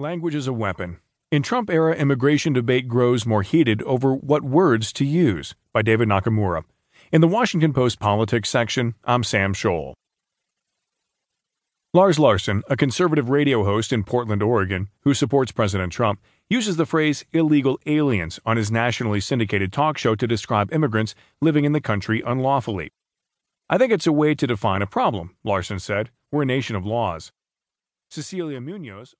Language is a weapon. In Trump era immigration debate grows more heated over what words to use by David Nakamura. In the Washington Post politics section, I'm Sam Scholl. Lars Larson, a conservative radio host in Portland, Oregon, who supports President Trump, uses the phrase illegal aliens on his nationally syndicated talk show to describe immigrants living in the country unlawfully. I think it's a way to define a problem, Larson said. We're a nation of laws. Cecilia Munoz,